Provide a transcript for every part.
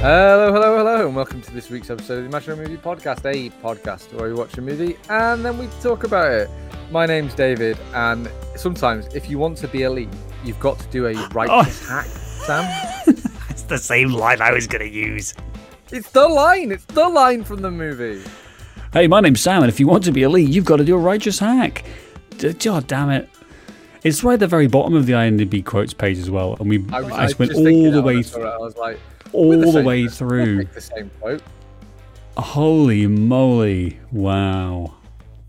Hello, hello, hello, and welcome to this week's episode of the Imaginary Movie Podcast, a podcast where we watch a movie and then we talk about it. My name's David, and sometimes if you want to be elite, you've got to do a righteous hack, Sam. It's the same line I was going to use. It's the line. It's the line from the movie. Hey, my name's Sam, and if you want to be elite, you've got to do a righteous hack. God damn it. It's right at the very bottom of the IMDb quotes page as well, and we I, was, I, I went all the that when I way through. it, I was like, all we're the way through. the same quote. Holy moly! Wow,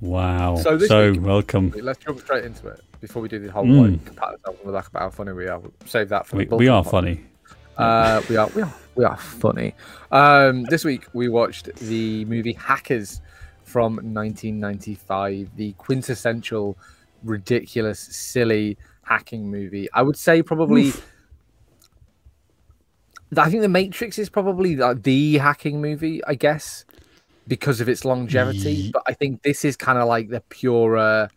wow. So this week- welcome. Let's jump straight into it before we do the whole Mm. like, pat ourselves the back about how funny we are. Save that for We, the we are the podcast. funny. Uh, we are we are we are funny. Um, this week we watched the movie Hackers from 1995, the quintessential, ridiculous, silly hacking movie. I would say probably. I think The Matrix is probably like the hacking movie, I guess, because of its longevity. But I think this is kind of like the pure. Uh,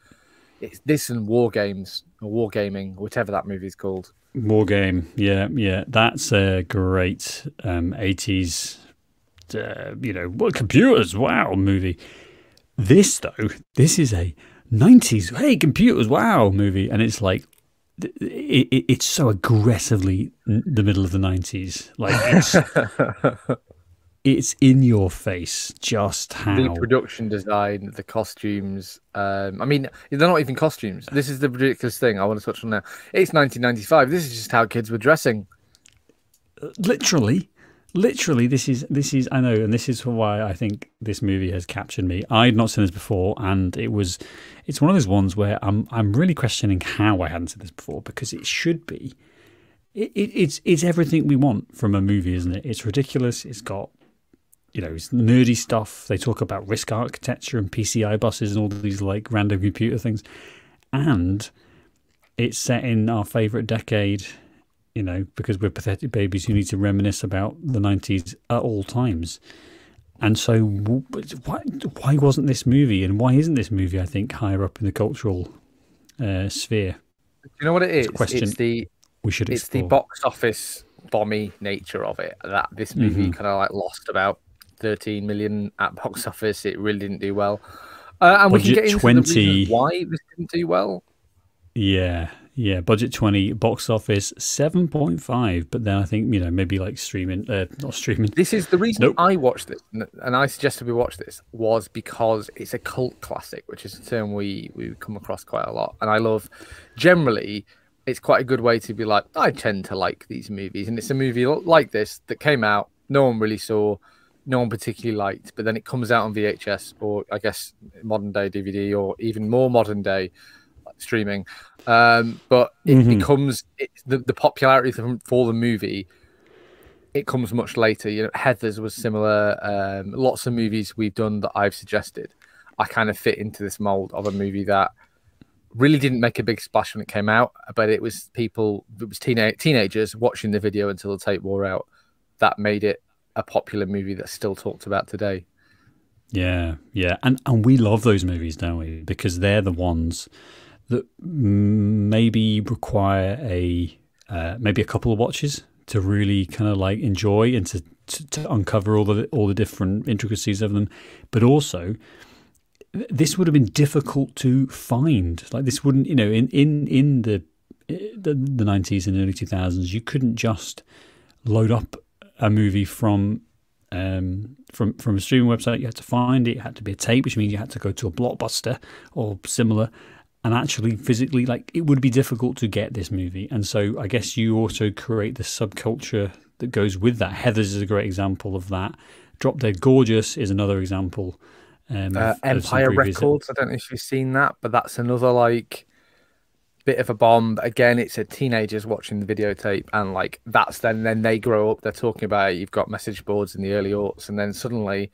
it's this and War Games or War Gaming, whatever that movie is called. War game, yeah, yeah. That's a great um, 80s, uh, you know, what computers, wow, movie. This, though, this is a 90s, hey, computers, wow, movie. And it's like, it, it, it's so aggressively the middle of the 90s. Like, it's, it's in your face just how. the production design, the costumes. Um, I mean, they're not even costumes. This is the ridiculous thing I want to touch on now. It's 1995. This is just how kids were dressing. literally literally this is this is i know and this is why i think this movie has captured me. I'd not seen this before and it was it's one of those ones where i'm i'm really questioning how i hadn't seen this before because it should be. It, it, it's it's everything we want from a movie isn't it? It's ridiculous. It's got you know it's nerdy stuff. They talk about RISC architecture and pci buses and all these like random computer things. And it's set in our favorite decade you know, because we're pathetic babies who need to reminisce about the 90s at all times. And so, why, why wasn't this movie, and why isn't this movie, I think, higher up in the cultural uh, sphere? Do you know what it is? a question It's the We should it's the box office bomby nature of it that this movie kind of like lost about 13 million at box office. It really didn't do well. Uh, and we can get into 20. the reasons why this didn't do well. yeah, yeah. Budget 20, box office 7.5. But then I think, you know, maybe like streaming, uh, not streaming. This is the reason Nope. I watched this, and- I suggested we watch this was because it's a cult classic, which is a term we we come across quite a lot, and I love. Generally, it's quite a good way to be like, I tend to like these movies, and it's a movie like this that came out, no one really saw, no one particularly liked, but then it comes out on VHS or I guess modern day DVD or even more modern day streaming. Um, but it Mhm. becomes it, the the popularity for, for the movie it comes much later. You know, Heathers was similar. Um, lots of movies we've done that I've suggested, I kind of fit into this mold of a movie that really didn't make a big splash when it came out, but it was people, it was teenage teenagers watching the video until the tape wore out. That made it a popular movie that's still talked about today. Yeah, yeah, and and we love those movies, don't we? Because they're the ones that maybe require a uh, maybe a couple of watches to really kind of like enjoy and to, to, to uncover all the all the different intricacies of them, but also this would have been difficult to find. Like this wouldn't, you know, in in in the the the nineties and early two thousands, you couldn't just load up a movie from um, from from a streaming website. You had to find it. It had to be a tape, which means you had to go to a blockbuster or similar, and actually physically, like it would be difficult to get this movie. And so, I guess you also create the subculture that goes with that. Heathers is a great example of that. Drop Dead Gorgeous is another example. Um, Uh, of- Empire Records. I don't know if you've seen that, but that's another like bit of a bomb. Again, it's a teenagers watching the videotape, and like that's then then they grow up. They're talking about it. You've got message boards in the early aughts, and then suddenly,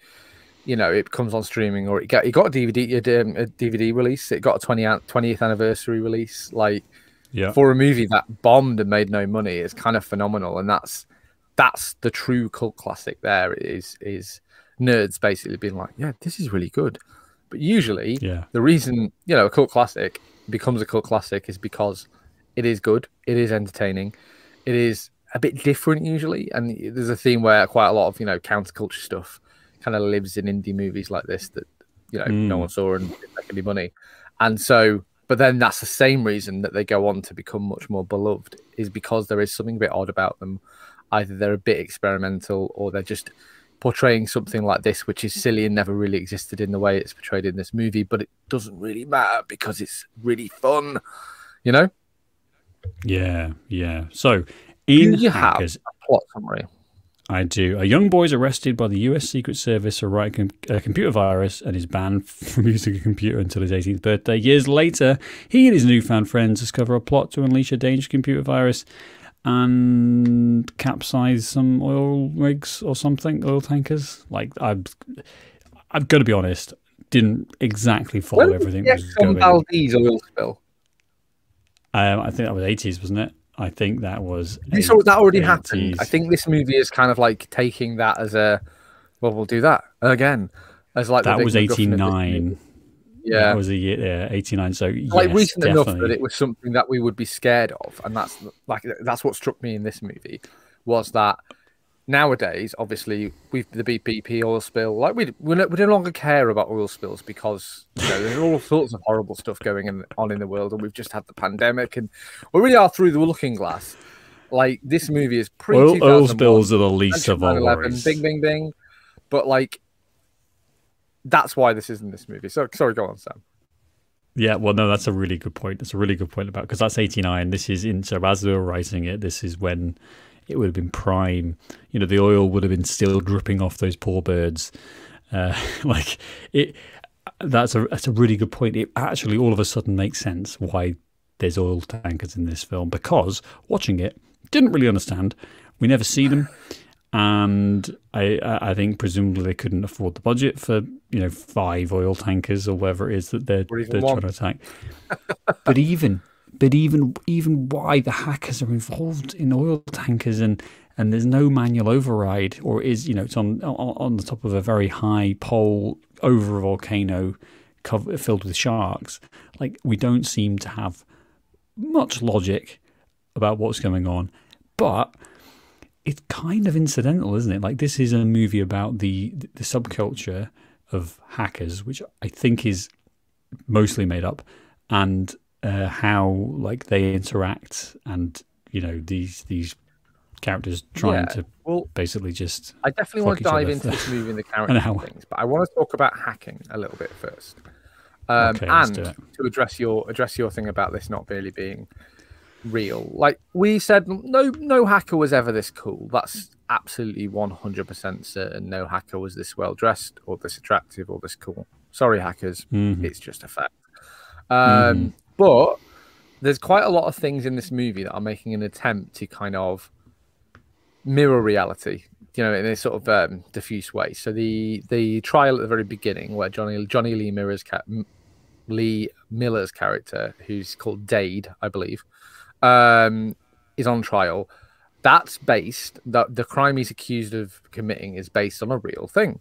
you know, it comes on streaming, or it got it got a DVD um, a DVD release. It got a 20, 20th anniversary release. Like Yeah. for a movie that bombed and made no money, it's kind of phenomenal, and that's that's the true cult classic. There is is nerds basically being like, yeah, this is really good. But usually, Yeah. the reason you know a cult classic becomes a cult classic is because it is good, it is entertaining, it is a bit different usually. And there's a theme where quite a lot of you know counterculture stuff kind of lives in indie movies like this that you know mm. no one saw and didn't make any money. And so, but then that's the same reason that they go on to become much more beloved is because there is something a bit odd about them. Either they're a bit experimental or they're just portraying something like this, which is silly and never really existed in the way it's portrayed in this movie, but it doesn't really matter because it's really fun, you know? Yeah, yeah. So, in you Hackers, have a plot summary. I do. A young boy is arrested by the U.S. Secret Service for writing a computer virus and is banned from using a computer until his 18th birthday. Years later, he and his newfound friends discover a plot to unleash a dangerous computer virus and capsize some oil rigs or something, oil tankers. Like I've, I've got to be honest, didn't exactly follow when everything. Going. Valdez oil spill. Um, I think that was 80s, wasn't it? I think that was. That already 80s. happened. I think this movie is kind of like taking that as a, well, we'll do that again. As like that was eighty nine. Yeah, that was a year, yeah, eighty nine. So like yes, recent definitely. enough that it was something that we would be scared of, and that's like that's what struck me in this movie was that nowadays, obviously, with the BP oil spill, like we we no, we no longer care about oil spills because you know there's all sorts of horrible stuff going in, on in the world, and we've just had the pandemic, and we really are through the looking glass. Like this movie is pre oil, oil spills are the least of our worries. Bing, bing, bing. But like, that's why this isn't this movie. So sorry, go on, Sam. Yeah, well, no, that's a really good point. That's a really good point about because that's eighty nine. This is in so as they were writing it, this is when it would have been prime. You know, the oil would have been still dripping off those poor birds. Uh, like it, that's a that's a really good point. It actually all of a sudden makes sense why there's oil tankers in this film because watching it didn't really understand. We never see them, and I I think presumably they couldn't afford the budget for you know five oil tankers or whatever it is that they're they're trying to attack. but even but even even why the hackers are involved in oil tankers and and there's no manual override or is you know it's on on the top of a very high pole over a volcano cover, filled with sharks like we don't seem to have much logic about what's going on but it's kind of incidental isn't it? Like this is a movie about the the subculture of hackers which i think is mostly made up and uh, how like they interact and you know these these characters trying yeah, to well, basically just. I definitely want to dive into this movie and the character things, but I want to talk about hacking a little bit first, um, okay, and to address your address your thing about this not really being real. Like we said, no no hacker was ever this cool. That's absolutely one hundred percent certain. No hacker was this well dressed or this attractive or this cool. Sorry, hackers. Mm-hmm. It's just a fact. Um, mm-hmm. But there's quite a lot of things in this movie that are making an attempt to kind of mirror reality, you know, in a sort of um, diffuse way. So the the trial at the very beginning, where Jonny Jonny Lee ca- Lee Miller's character, who's called Dade, I believe, um, is on trial. That's based that the crime he's accused of committing is based on a real thing.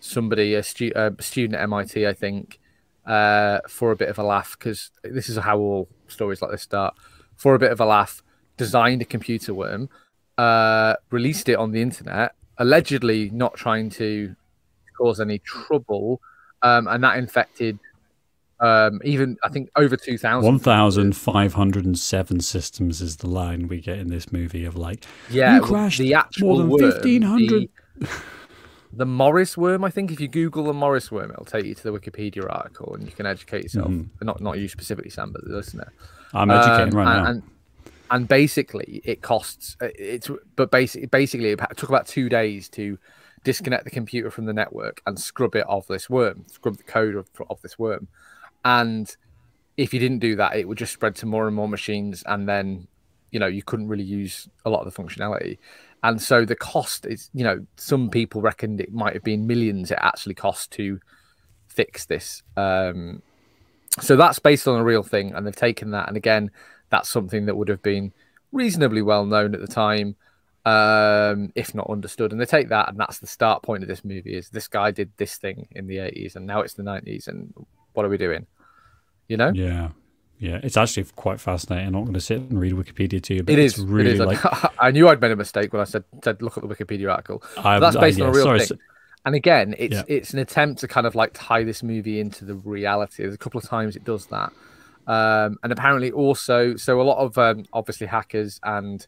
Somebody, a, stu- a student at MIT, I think, uh, for a bit of a laugh because this is how all stories like this start. For a bit of a laugh, designed a computer worm, uh, released it on the internet, allegedly not trying to cause any trouble, um, and that infected um, even I think over two thousand. One thousand five hundred and seven systems is the line we get in this movie of like, yeah, you crashed the actual more than fifteen hundred. The Morris worm. I think if you Google the Morris worm, it'll take you to the Wikipedia article, and you can educate yourself. Mm-hmm. Not not you specifically, Sam, but the listener. I'm educating um, right and, now. And, and basically, it costs. Uh, it's but basically, basically, it took about two days to disconnect the computer from the network and scrub it of this worm, scrub the code of, of this worm, and if you didn't do that, it would just spread to more and more machines, and then you know you couldn't really use a lot of the functionality and so the cost is you know some people reckoned it might have been millions it actually cost to fix this. Um, so that's based on a real thing and they've taken that. And again that's something that would have been reasonably well known at the time um, if not understood. And they take that and that's the start point of this movie is this guy did this thing in the 80s and now it's the 90s and what are we doing? You know? Yeah Yeah, it's actually quite fascinating. I'm not going to sit and read Wikipedia to you, but It it's really it is. like I knew I'd made a mistake when I said said look at the Wikipedia article. I, That's I- based on a real sorry, thing. so- And again, it's Yeah. it's an attempt to kind of like tie this movie into the reality. There's a couple of times it does that, um, and apparently also so a lot of um, obviously hackers and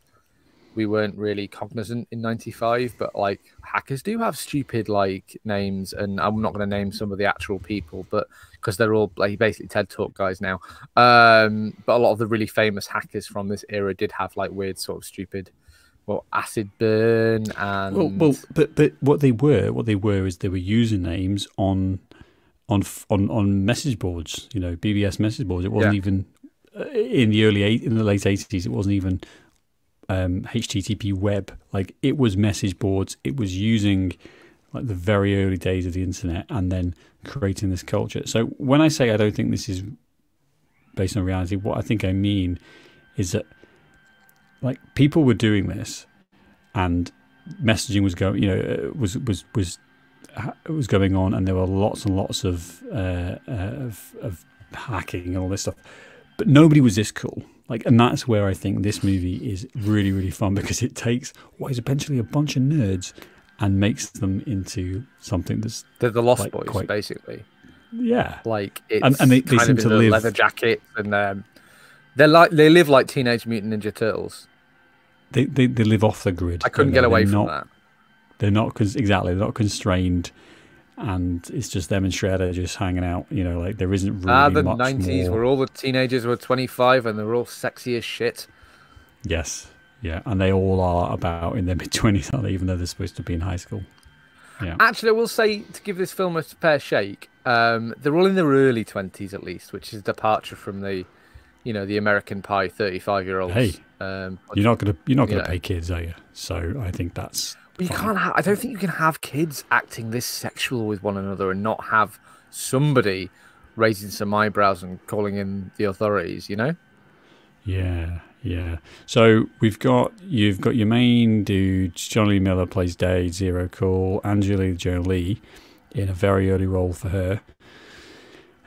we weren't really cognizant in 95 but like hackers do have stupid like names and i'm not going to name some of the actual people but because they're all like basically ted talk guys now um but a lot of the really famous hackers from this era did have like weird sort of stupid well acid burn and Well, well, but but what they were, what they were is they were usernames on on on on message boards. You know, BBS message boards. It wasn't Yeah. even uh, in the early eight in the late eighties. It wasn't even um, HTTP web. Like it was message boards. It was using like the very early days of the internet and then creating this culture. So when I say I don't think this is based on reality, what I think I mean is that like people were doing this and messaging was going, you know, uh, was was was was going on, and there were lots and lots of uh, uh, of, of hacking and all this stuff, but nobody was this cool. Like, and that's where I think this movie is really really fun because it takes what is eventually a bunch of nerds and makes them into something that's they're the lost like, boys quite- basically yeah like it's And- and they- they kind seem of to in live- leather jackets and um, they're like they live like teenage mutant ninja turtles they they, they live off the grid. i couldn't get away They're from not, that They're not cons- exactly. They're not constrained, and it's just them and Shredder just hanging out. You know, like there isn't really ah the much 90s more. where all the teenagers were 25 and they're all sexy as shit Yes, yeah, and they all are about in their mid twenties. Even though they're supposed to be in high school. Yeah, Actually, I will say to give this film a fair shake, um, they're all in their early twenties at least, which is a departure from the, you know, the American Pie thirty-five-year-olds. Hey. um, you're not gonna you're not gonna know. pay kids, are you? So I think that's you can't. I don't think you can have kids acting this sexual with one another and not have somebody raising some eyebrows and calling in the authorities. You know? Yeah, yeah. So we've got you've got your main dude, Jonny Miller plays Dade, Zero Cool, Angela Jolie in a very early role for her.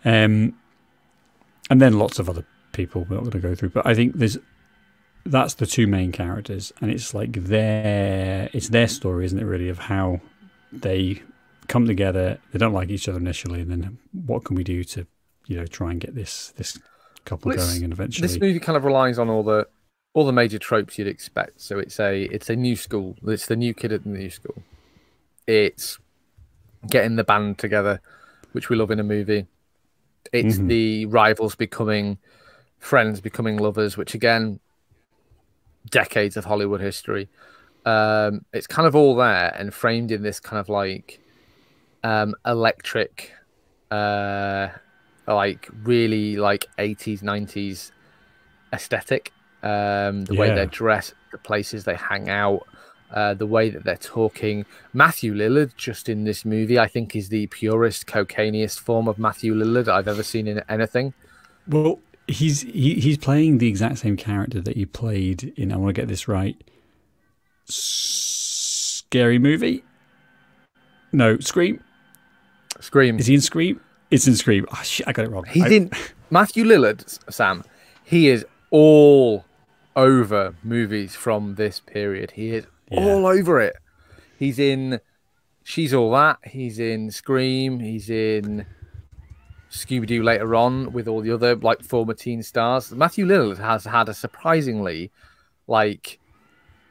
Um and then lots of other people we're not gonna go through. But I think there's that's the two main characters and it's like their it's their story, isn't it really, of how they come together, they don't like each other initially, and then what can we do to, you know, try and get this this couple Well, going and eventually This movie kind of relies on all the all the major tropes you'd expect. So it's a it's a new school. It's the new kid at the new school. It's getting the band together, which we love in a movie. It's Mhm. the rivals becoming friends, becoming lovers, which again, decades of Hollywood history. Um, it's kind of all there and framed in this kind of like um, electric, uh, like really like 80s, 90s aesthetic. Um, the way they're dressed, the places they hang out, uh, the way that they're talking. Matthew Lillard, just in this movie, I think is the purest, cocainiest form of Matthew Lillard I've ever seen in anything. Well, he's he, he's playing the exact same character that he played in. I want to get this right. Scary movie. No, Scream. Scream. Is he in Scream? It's in Scream. Oh, shit, I got it wrong. He's I- in Matthew Lillard, Sam. He is all over movies from this period. He is Yeah. all over it. He's in She's All That. He's in Scream. He's in Scooby Doo later on with all the other like former teen stars. Matthew Lillard has had a surprisingly like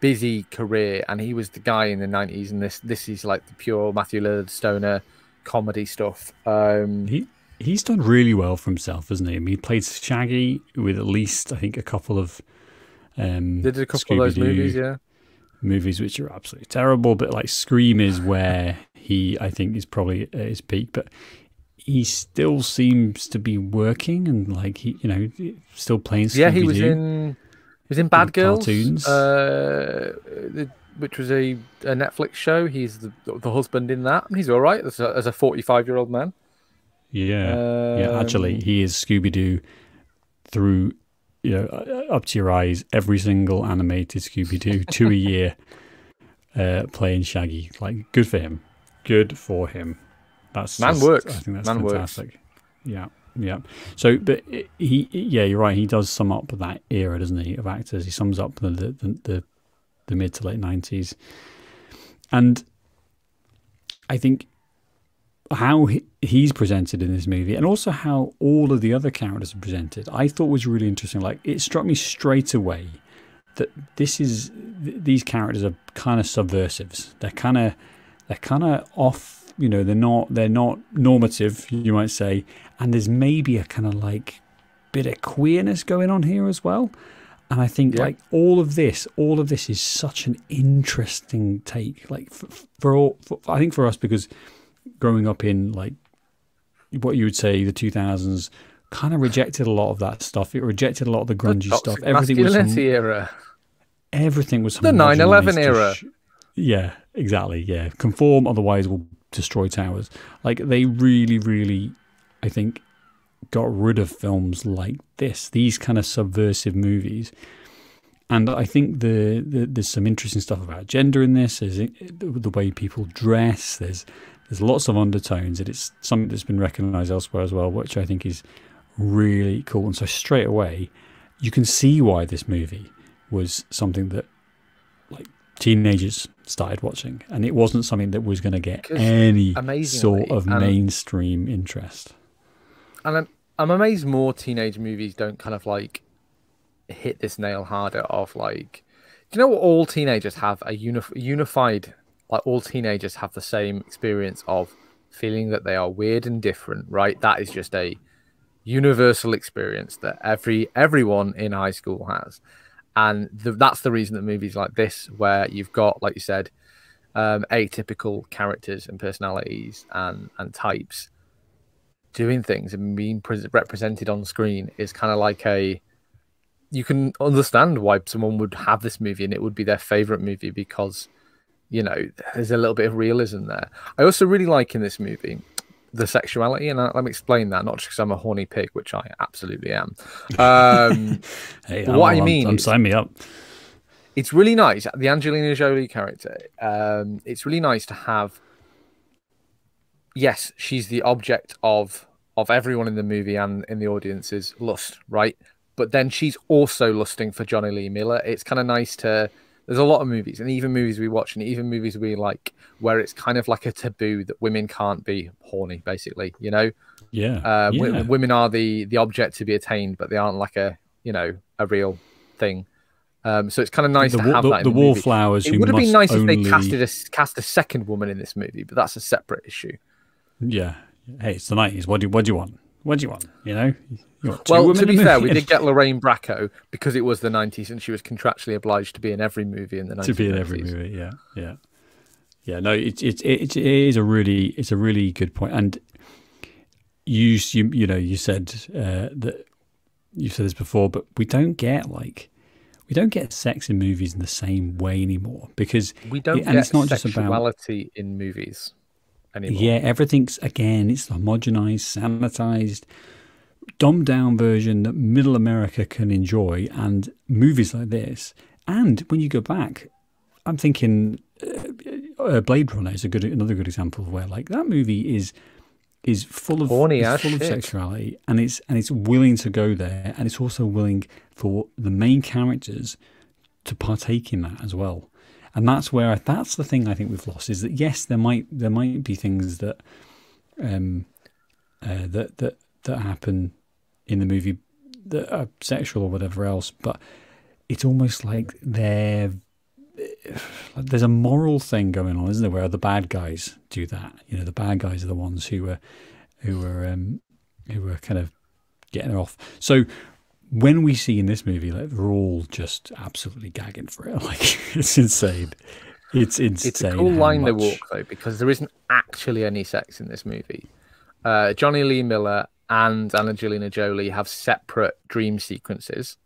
busy career, and he was the guy in the nineties. And this this is like the pure Matthew Lillard stoner comedy stuff. Um, He he's done really well for himself, hasn't he? I mean, he played Shaggy with at least I think a couple of um, They did a couple of those movies, yeah. movies which are absolutely terrible. But like Scream is where he I think is probably at his peak, but. He still seems to be working and like he, you know, still playing. Scooby Yeah, he was Scooby-Doo. in he was in Bad Girls, cartoons. uh, the, which was a, a Netflix show. He's the the husband in that. and He's all right as a, as a forty five year old man. Yeah, yeah. Actually, Um, he is Scooby Doo through, you know, uh, up to your eyes. Every single animated Scooby Doo, two a year, uh, playing Shaggy. Like, good for him. Good for him. That's Man just- works. I think that's Man works. fantastic. Yeah, yeah. So, but he, yeah, you're right. He does sum up that era, doesn't he, of actors? He sums up the the the, the mid to late nineties, and I think how he, he's presented in this movie, and also how all of the other characters are presented, I thought was really interesting. Like it struck me straight away that this is these characters are kind of subversives. They're kind of they're kind of off you know they're not they're not normative you might say. And there's maybe a kind of like bit of queerness going on here as well. And i think yeah. like all of this all of this is such an interesting take like for, for all for, i think for us because growing up in like what you would say the 2000s kind of rejected a lot of that stuff. It rejected a lot of the grungy the stuff. everything was era. Everything was the 9-11 era. Yeah exactly yeah. Conform otherwise we'll destroy towers. Like they really, really, I think, got rid of films like this, these kind of subversive movies. And I think the, the, there's some interesting stuff about gender in this. There's eh, the way people dress. There's there's lots of undertones, and it's something that's been recognised elsewhere as well, which I think is really cool. And so straight away, you can see why this movie was something that teenagers started watching, and it wasn't something that was going to get any sort of mainstream interest. And I'm, I'm amazed more teenage movies don't kind of like hit this nail harder of like, do you know what all teenagers have a unif- unified like all teenagers have the same experience of feeling that they are weird and different, right? That is just a universal experience that every everyone in high school has and the, that's the reason that movies like this, where you've got, like you said, um, atypical characters and personalities and and types doing things and being pre- represented on screen, is kind of like a you can understand why someone would have this movie and it would be their favorite movie because you know there's a little bit of realism there. I also really like in this movie the sexuality, and let me explain that. Not just because I'm a horny pig, which I absolutely am. Um, hey, what I'm, I mean, I'm, I'm sign me up. It's really nice. The Angelina Jolie character. Um, it's really nice to have. Yes, she's the object of of everyone in the movie and in the audience's lust, right? But then she's also lusting for Jonny Lee Miller. It's kind of nice to there's a lot of movies and even movies we watch and even movies we like where it's kind of like a taboo that women can't be horny basically you know yeah, uh, yeah. Women are the the object to be attained but they aren't like a you know a real thing um, so it's kind of nice the, to have the, that. The, the wallflowers. It would have been nice only... if they casted a, cast a second woman in this movie, but that's a separate issue. Yeah. Hey, it's the nineties. What do what do you want? What do you want? You know. Well, to be fair, we did get Lorraine Bracco because it was the 90s and she was contractually obliged to be in every movie in the 90s. To be in every movie, yeah, yeah, yeah. No, it's it's it, it is a really it's a really good point. And you you you know you said uh, that you said this before, but we don't get like we don't get sex in movies in the same way anymore because we don't it, and it's not just about in movies anymore. Yeah, everything's again it's the homogenized, sanitized dumbed down version that middle America can enjoy, and movies like this. And when you go back, I'm thinking uh, uh, Blade Runner is a good another good example of where like that movie is is full of Horny full shit. of sexuality, and it's and it's willing to go there, and it's also willing for the main characters to partake in that as well. And that's where I, that's the thing I think we've lost is that yes, there might there might be things that um uh, that that that happen in the movie that are sexual or whatever else, but it's almost like they're there's a moral thing going on, isn't there? Where the bad guys do that. You know, the bad guys are the ones who are who are um, who are kind of getting off. So when we see in this movie, like they're all just absolutely gagging for it. Like it's insane. It's insane. It's a cool line much... they walk though, because there isn't actually any sex in this movie. Uh, Jonny Lee Miller and Angelina Jolie have separate dream sequences,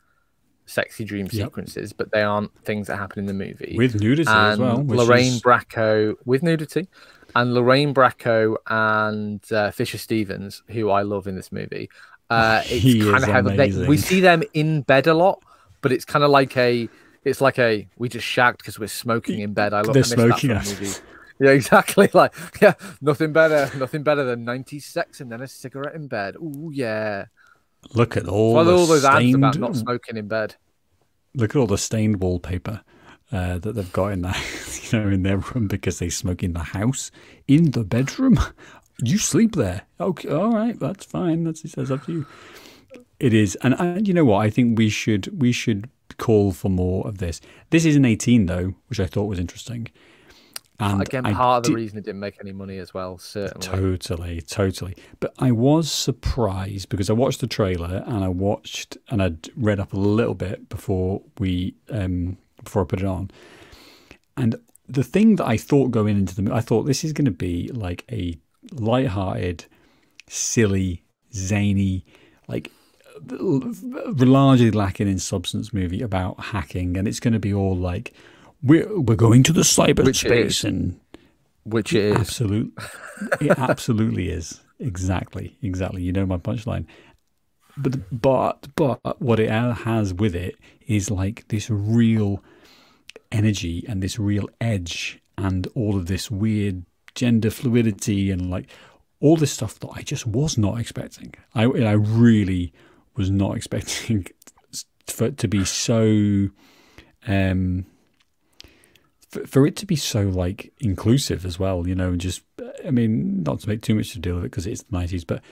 sexy dream yep. sequences, but they aren't things that happen in the movie. With nudity and as well. Lorraine is... Bracco with nudity, and Lorraine Bracco and uh, Fisher Stevens, who I love in this movie. Uh, it's kind of how they, we see them in bed a lot, but it's kind of like a it's like a we just shagged because we're smoking in bed. I love They're smoking movie Yeah, exactly. Like, yeah, nothing better, nothing better than 90 sex and then a cigarette in bed. Oh yeah. Look at all, the all those ads about not smoking in bed. look at all the stained wallpaper uh, that they've got in that, you know, in their room because they smoke in the house, in the bedroom. You sleep there. Okay, all right, that's fine. That's that's up to you. It is, and, and you know what? I think we should we should call for more of this. This is an 18 though, which I thought was interesting. And Again, I part of the did- reason it didn't make any money as well, certainly. Totally, totally. But I was surprised because I watched the trailer and I watched and I'd read up a little bit before we um before I put it on. And the thing that I thought going into the I thought this is going to be like a light-hearted, silly, zany, like largely lacking in substance movie about hacking, and it's going to be all like we're we're going to the cyberspace and Which it is. Absolute, it absolutely is. Exactly, exactly. You know my punchline. But but but what it has with it is like this real energy and this real edge and all of this weird gender fluidity and like all this stuff that I just was not expecting. I I really was not expecting for it to be so um for, for it to be so like inclusive as well, you know, and just I mean, not to make too much to deal with it because it's the nineties, but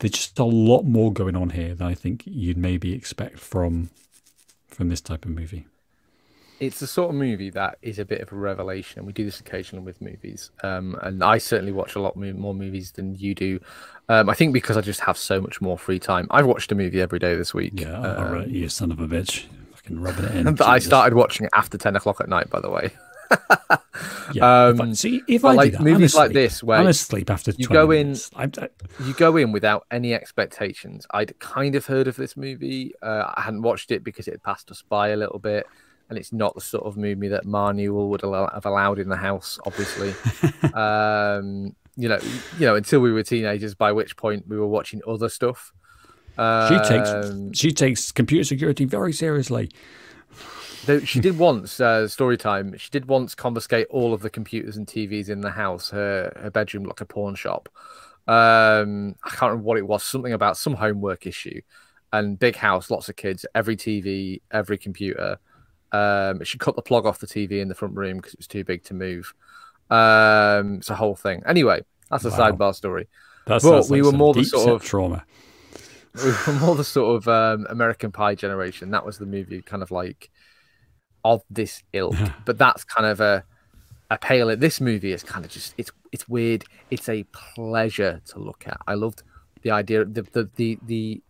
there's just a lot more going on here than I think you'd maybe expect from from this type of movie. It's the sort of movie that is a bit of a revelation. and We do this occasionally with movies, um, and I certainly watch a lot more movies than you do. Um, I think because I just have so much more free time. I've watched a movie every day this week. Yeah, uh, all right, you son of a bitch, fucking rubbing it in. that I started watching it after ten o'clock at night. By the way, Yeah, if I, um, see if I like that, movies like this where I'm asleep after you go in- I, I, you go in without any expectations. I'd kind of heard of this movie. Uh, I hadn't watched it because it had passed us by a little bit, and it's not the sort of movie that Marnewell would have allowed in the house. Obviously, um, you know, you know, until we were teenagers, by which point we were watching other stuff. she takes Um, she takes computer security very seriously. Though she did once, uh, story time. She did once confiscate all of the computers and TVs in the house. Her her bedroom looked like a pawn shop. Um, I can't remember what it was. Something about some homework issue. And big house, lots of kids, every TV, every computer. Um, she cut the plug off the TV in the front room because it was too big to move. Um, it's a whole thing. Anyway, that's a Wow. sidebar story. That's, that's we like were more the sort of- trauma. we were more the sort of um, American Pie generation. That was the movie, kind of like of this ilk. but that's kind of a a pale. This movie is kind of just it's it's weird. It's a pleasure to look at. I loved the idea. The the the, the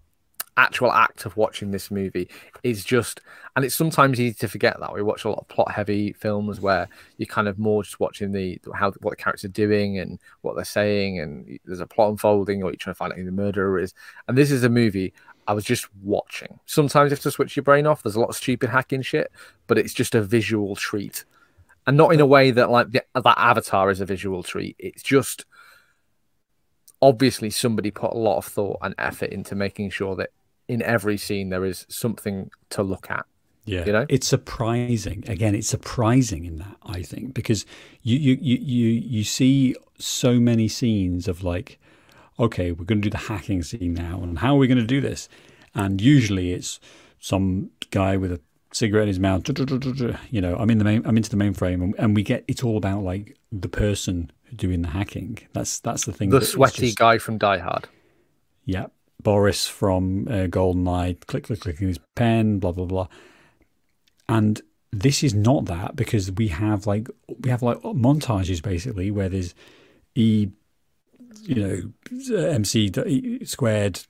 actual act of watching this movie is just and it's sometimes easy to forget that we watch a lot of plot heavy films where you're kind of more just watching the how what the characters are doing and what they're saying and there's a plot unfolding or you're trying to find out who the murderer is and this is a movie I was just watching. Sometimes you have to switch your brain off. There's a lot of stupid hacking shit, but it's just a visual treat, and not in a way that like the, that Avatar is a visual treat. It's just obviously somebody put a lot of thought and effort into making sure that in every scene there is something to look at. Yeah, You know? it's surprising. Again, it's surprising in that I think because you you you you you see so many scenes of like, okay, we're going to do the hacking scene now, and how are we going to do this? And usually it's some guy with a cigarette in his mouth. You know, I'm in the main, I'm into the mainframe, and, and we get it's all about like the person doing the hacking. That's that's the thing. The sweaty just- guy from Die Hard. yeah, Boris from uh, GoldenEye, click, click, clicking his pen, blah blah blah. And this is not that because we have like we have like montages basically where there's e, you know, MC squared,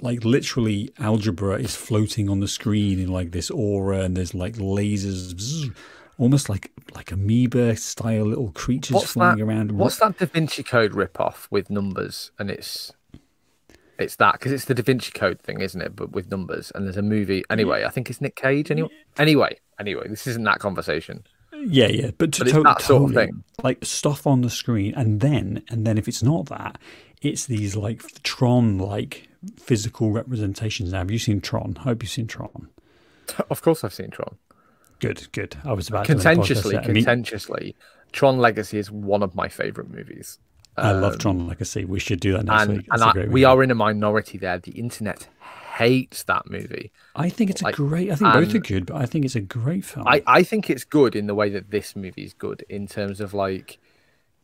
like literally algebra is floating on the screen in like this aura, and there's like lasers. bzz, Almost like like amoeba style little creatures What's flying that? around. What's that Da Vinci Code rip-off with numbers? And it's it's that because it's the Da Vinci Code thing, isn't it? But with numbers. And there's a movie. Anyway, I think it's Nick Cage. Anyway, anyway, anyway, this isn't that conversation. Yeah, yeah, but, to But it's to- that sort of thing. like stuff on the screen, and then and then if it's not that, it's these like Tron like physical representations. Now, have you seen Tron? I hope you've seen Tron. Of course, I've seen Tron. Good, good. I was about to Contentiously. I mean, contentiously, Tron Legacy is one of my favorite movies. I love um, Tron Legacy. We should do that next and, week. And That's a I, great we are in a minority there. The internet hates that movie. I think it's a like, great. I think both are good, but I think it's a great film. I, I think it's good in the way that this movie is good in terms of like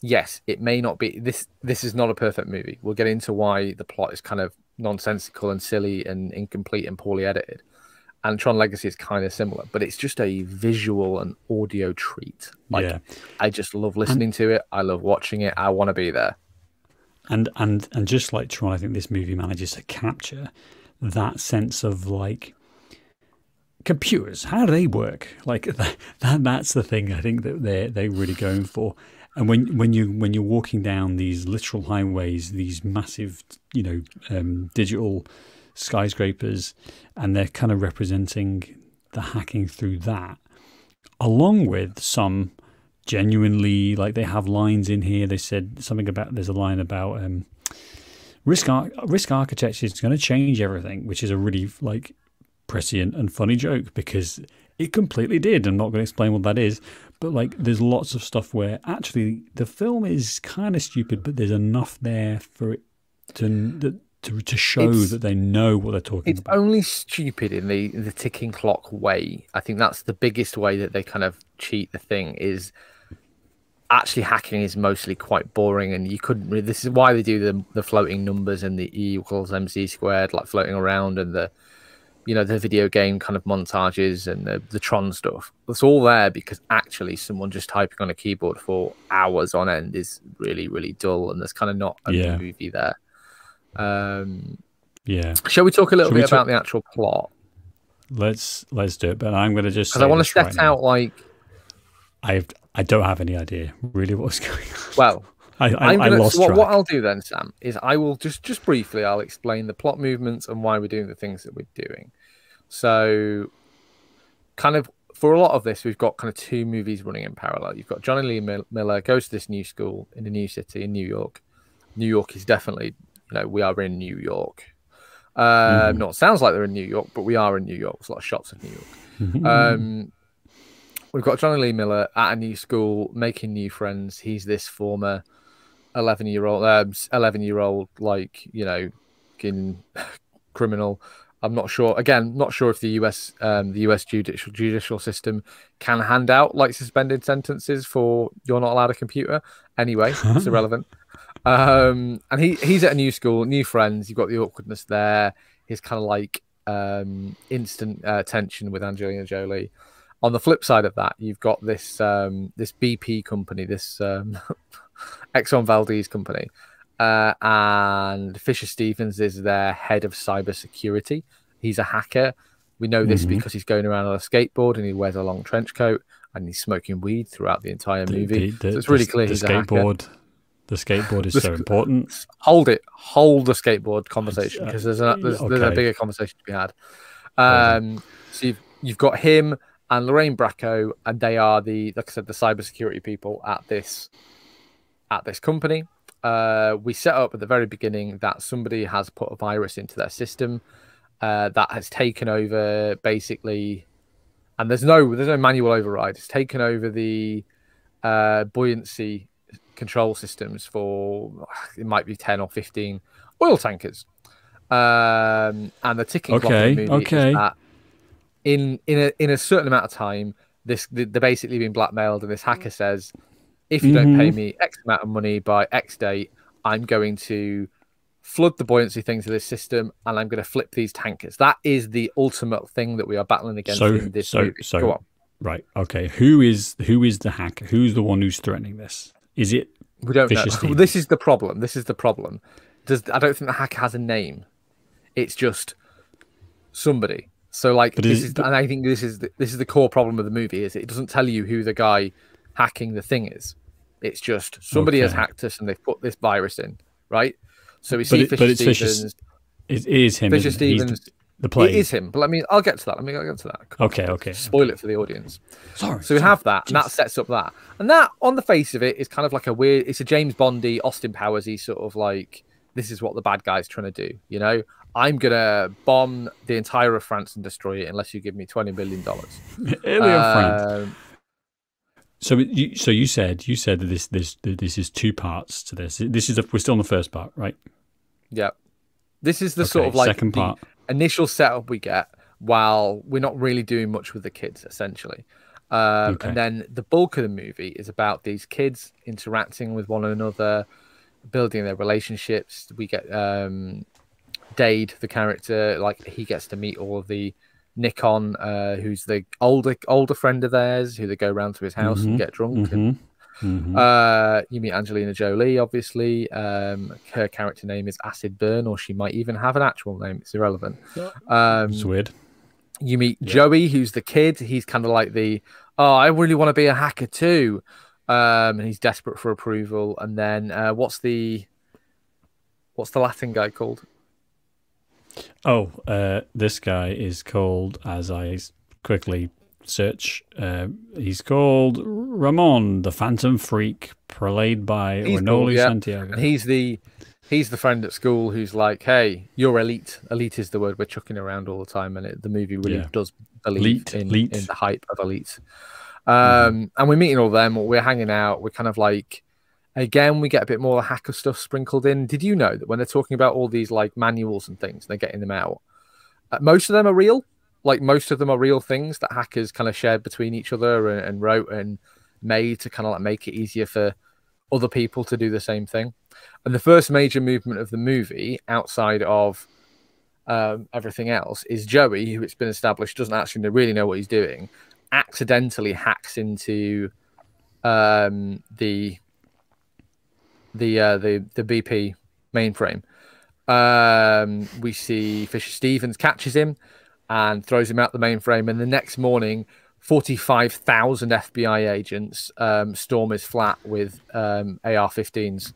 yes it may not be this this is not a perfect movie we'll get into why the plot is kind of nonsensical and silly and incomplete and poorly edited and tron legacy is kind of similar but it's just a visual and audio treat like yeah, i just love listening to it i love watching it i want to be there and and and just like Tron, I think this movie manages to capture that sense of like computers. How do they work? Like that, that that's the thing I think that they they're really going for. And when when you when you're walking down these literal highways, these massive you know um, digital skyscrapers, and they're kind of representing the hacking through that, along with some genuinely like they have lines in here. They said something about there's a line about um, RISC ar- RISC architecture is going to change everything, which is a really like prescient and funny joke because it completely did. I'm not going to explain what that is, but like there's lots of stuff where actually the film is kind of stupid, but there's enough there for it to to, to show It's- that they know what they're talking it's about. only stupid in the the ticking clock way i think that's the biggest way that they kind of cheat the thing is actually hacking is mostly quite boring and you couldn't really this is why they do the the floating numbers and the e equals mc squared like floating around and the you know the video game kind of montages and the, the tron stuff it's all there because actually someone just typing on a keyboard for hours on end is really really dull and there's kind of not a Yeah. movie there um Yeah, shall we talk a little Shall bit about the actual plot let's let's do it. But I'm going to just because I want to this right set now. out like I I don't have any idea really what's going on. well I I, I'm I gonna, lost so what, track. what I'll do then, Sam, is I will just just briefly I'll explain the plot movements and why we're doing the things that we're doing. So, kind of for a lot of this, we've got kind of two movies running in parallel. You've got Jonny Lee Miller goes to this new school in a new city in New York. New York is definitely, you know, we are in New York. Um, Mhm. No, it sounds like they're in New York, but we are in New York. There's a lot of shots in New York. Mm-hmm. Um, we've got Jonny Lee Miller at a new school making new friends. He's this former eleven year old, um, eleven year old, like you know, fucking criminal. I'm not sure. Again, not sure if the US, um, the US judicial judicial system can hand out like suspended sentences for you're not allowed a computer. Anyway, it's irrelevant. Um, and he he's at a new school, new friends. You've got the awkwardness there. His kind of like um, instant uh, tension with Angelina Jolie. On the flip side of that, you've got this um, this BP company, this um, Exxon Valdez company, uh, and Fisher Stevens is their head of cybersecurity. He's a hacker. We know this Mhm. because he's going around on a skateboard and he wears a long trench coat and he's smoking weed throughout the entire movie. the- so it's the- really clear the he's a hacker. The skateboard is The so important. Hold it, hold the skateboard conversation Uh, because there's a there's, there's a bigger conversation to be had. Um, so you've you've got him and Lorraine Bracco, and they are the like I said, the cybersecurity people at this at this company. Uh, we set up at the very beginning that somebody has put a virus into their system uh, that has taken over basically, and there's no there's no manual override. It's taken over the uh, buoyancy control systems for it might be ten or fifteen oil tankers. Um, and the ticking clock of Okay, the movie okay. is that in in a in a certain amount of time, this they're basically being blackmailed, and this hacker says, if you don't pay Mhm. me X amount of money by X date, I'm going to flood the buoyancy thing to this system, and I'm going to flip these tankers. That is the ultimate thing that we are battling against So in this so movie. so Go on. right. Okay. Who is who is the hacker? Who's the one who's threatening this? Is it We don't know. This is the problem. This is the problem. Does I don't think the hacker has a name. It's just somebody. So like But this is- is, but- and I think this is the, this is the core problem of the movie is it doesn't tell you who the guy hacking the thing is. It's just somebody has hacked us and they've put this virus in, right? So we But see it- but Fisher it's Fisher Stevens. it is him? Fisher Stevens. The play. It is him, but let me. I'll get to that. Let me I'll get to that. Okay. Okay. Spoil it for the audience. Sorry. So we have that, and that sets up that, and that on the face of it is kind of like a weird. It's a James Bondy, Austin Powersy sort of like this is what the bad guy's trying to do. You know, I'm gonna bomb the entire of France and destroy it unless you give me twenty billion dollars. Alien friend. Um, So you, so you said you said that this this this is two parts to this. This is a, we're still on the first part, right? Yeah. This is the okay, sort of like second part. Initial setup we get while we're not really doing much with the kids, essentially. Um, okay. And then the bulk of the movie is about these kids interacting with one another, building their relationships. We get um, Dade, the character, like he gets to meet all of the Nikon, uh, who's the older older friend of theirs, who they go around to his house mm-hmm. and get drunk. Mm-hmm. And, mm-hmm. Uh, you meet Angelina Jolie, obviously. Um, her character name is Acid Burn, or she might even have an actual name. It's irrelevant. Um, it's weird. You meet yeah. Joey, who's the kid. He's kind of like the, oh, I really want to be a hacker too. Um, and he's desperate for approval. And then uh, what's the what's the Latin guy called? Oh, uh, this guy is called, as I quickly search, uh, he's called Ramon, the Phantom Phreak, played by he's yeah. Santiago. And he's the he's the friend at school who's like, "Hey, you're elite. Elite is the word we're chucking around all the time." And it, the movie really yeah. does believe elite, in, elite. in the hype of elite. Um, mm-hmm. And we're meeting all them. We're hanging out. We're kind of like Again, we get a bit more hacker stuff sprinkled in. Did you know that when they're talking about all these like manuals and things, they're getting them out, uh, most of them are real. Like most of them are real things that hackers kind of shared between each other and, and wrote and made to kind of like make it easier for other people to do the same thing. And the first major movement of the movie, outside of um, everything else, is Joey, who it's been established doesn't actually really know what he's doing, accidentally hacks into um, the the uh, the the BP mainframe. Um, we see Fisher Stevens catches him and throws him out the mainframe, and the next morning, forty-five thousand FBI agents um, storm his flat with um, AR-15s,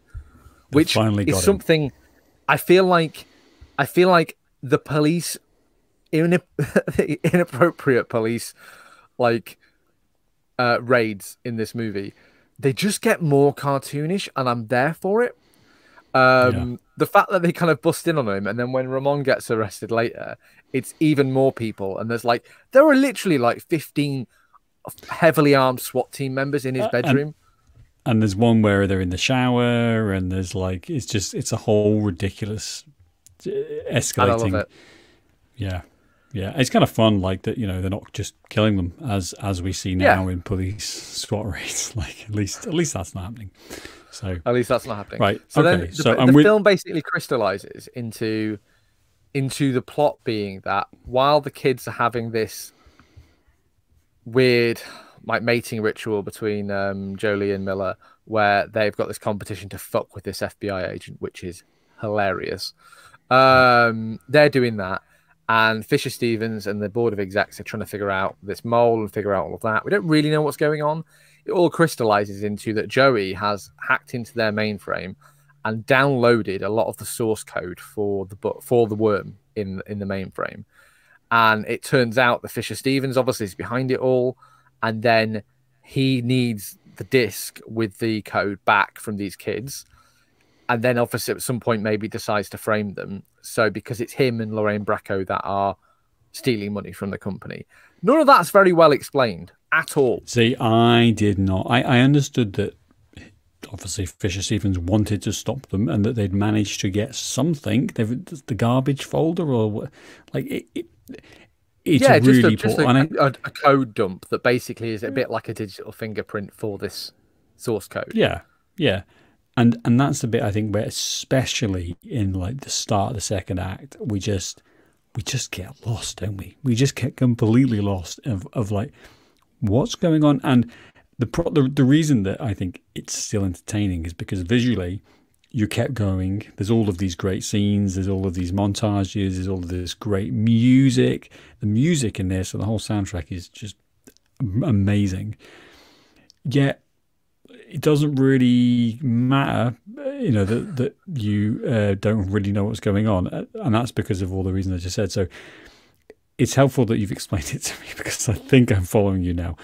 which is something him. I feel like I feel like the police, inappropriate police, like uh, raids in this movie they just get more cartoonish, and I'm there for it. Um, yeah. The fact that they kind of bust in on him, and then when Ramon gets arrested later, it's even more people. And there's like, there are literally like 15 heavily armed SWAT team members in his uh, bedroom. And, and there's one where they're in the shower, and there's like, it's just, it's a whole ridiculous uh, escalating. Yeah. Yeah, it's kind of fun, like that. You know, they're not just killing them as as we see now yeah. in police SWAT raids. Like at least at least that's not happening. So at least that's not happening. Right. So okay. then the, so the, the film basically crystallizes into into the plot being that while the kids are having this weird like mating ritual between um, Jolie and Miller, where they've got this competition to fuck with this FBI agent, which is hilarious. Um, they're doing that and Fisher Stevens and the board of execs are trying to figure out this mole and figure out all of that. We don't really know what's going on. It all crystallizes into that Joey has hacked into their mainframe and downloaded a lot of the source code for the for the worm in in the mainframe. And it turns out the Fisher Stevens obviously is behind it all, and then he needs the disk with the code back from these kids and then obviously at some point maybe decides to frame them. So because it's him and Lorraine Bracco that are stealing money from the company. None of that's very well explained at all. See, I did not. I, I understood that obviously Fisher Stevens wanted to stop them and that they'd managed to get something. They've the garbage folder or like it. it it's yeah, really just, a, just a, a, a, code dump that basically is a bit like a digital fingerprint for this source code. Yeah, yeah and and that's the bit I think where especially in like the start of the second act we just we just get lost don't we we just get completely lost of, of like what's going on and the, pro- the the reason that I think it's still entertaining is because visually you kept going. There's all of these great scenes there's all of these montages there's all of this great music. The music in this so the whole soundtrack is just amazing. Yet it doesn't really matter, you know, that that you uh, don't really know what's going on, uh, and that's because of all the reasons I just said. So it's helpful that you've explained it to me because I think I'm following you now.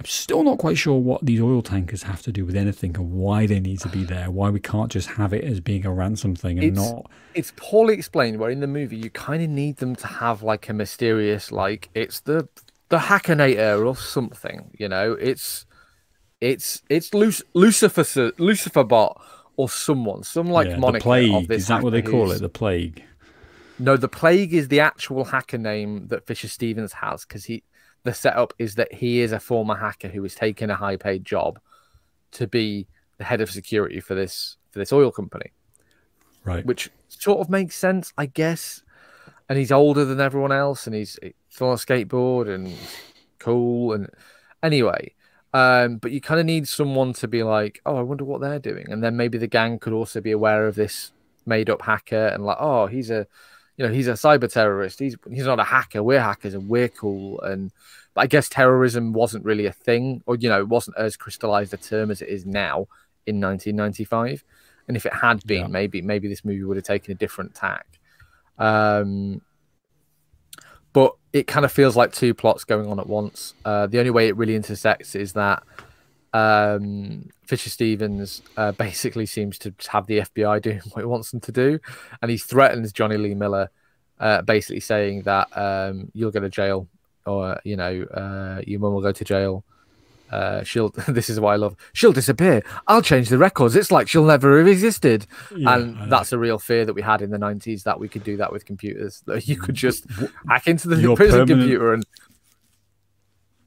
I'm still not quite sure what these oil tankers have to do with anything and why they need to be there. Why we can't just have it as being a ransom thing and it's, not. It's poorly explained. Where in the movie you kind of need them to have like a mysterious, like it's the the Hackinator or something. You know, it's it's it's Luc- Lucifer Lucifer bot or someone, some like yeah, moniker plague. of this. Is that what they call it? The plague. No, the plague is the actual hacker name that Fisher Stevens has because he the setup is that he is a former hacker who is taking a high paid job to be the head of security for this for this oil company, Right. which sort of makes sense, I guess. And he's older than everyone else, and he's, he's on a skateboard and cool. And anyway, um, but you kind of need someone to be like, oh, I wonder what they're doing, and then maybe the gang could also be aware of this made up hacker and like, oh, he's a you know, he's a cyber terrorist. He's he's not a hacker. We're hackers and we're cool. And but I guess terrorism wasn't really a thing, or you know, it wasn't as crystallized a term as it is now in 1995. And if it had been, Yeah. maybe maybe this movie would have taken a different tack. Um, but it kind of feels like two plots going on at once. Uh, the only way it really intersects is that um, Fisher Stevens uh, basically seems to have the FBI doing what he wants them to do, and he threatens Jonny Lee Miller, uh, basically saying that um, you'll go to jail, or you know, uh, your mum will go to jail. Uh, she'll. This is what I love. She'll disappear. I'll change the records. It's like she'll never have existed. Yeah, and that's a real fear that we had in the '90s that we could do that with computers. That you could just hack into the Your prison computer and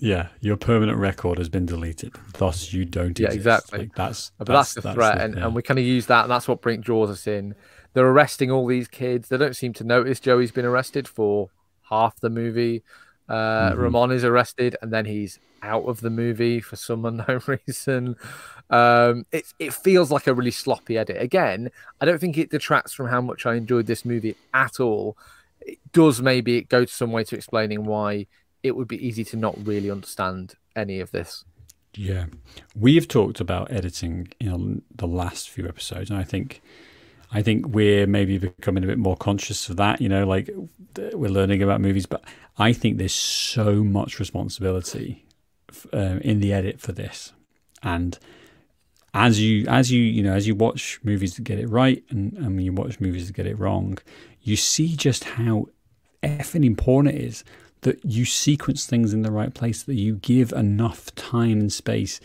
Yeah, your permanent record has been deleted. Thus, you don't. Yeah, exist. exactly. Like, that's, But that's, the threat, and, yeah. and we kind of use that, and that's what Brink draws us in. They're arresting all these kids. They don't seem to notice Joey's been arrested for half the movie. Uh, Mhm. Ramon is arrested, and then he's out of the movie for some unknown reason. Um, it it feels like a really sloppy edit. Again, I don't think it detracts from how much I enjoyed this movie at all. It does maybe go to some way to explaining why it would be easy to not really understand any of this. Yeah, we've talked about editing in the last few episodes, and I think, I think we're maybe becoming a bit more conscious of that. You know, like we're learning about movies, but I think there's so much responsibility uh, in the edit for this, and as you as you you know as you watch movies to get it right, and and you watch movies to get it wrong, you see just how effing important it is that you sequence things in the right place, that you give enough time and space.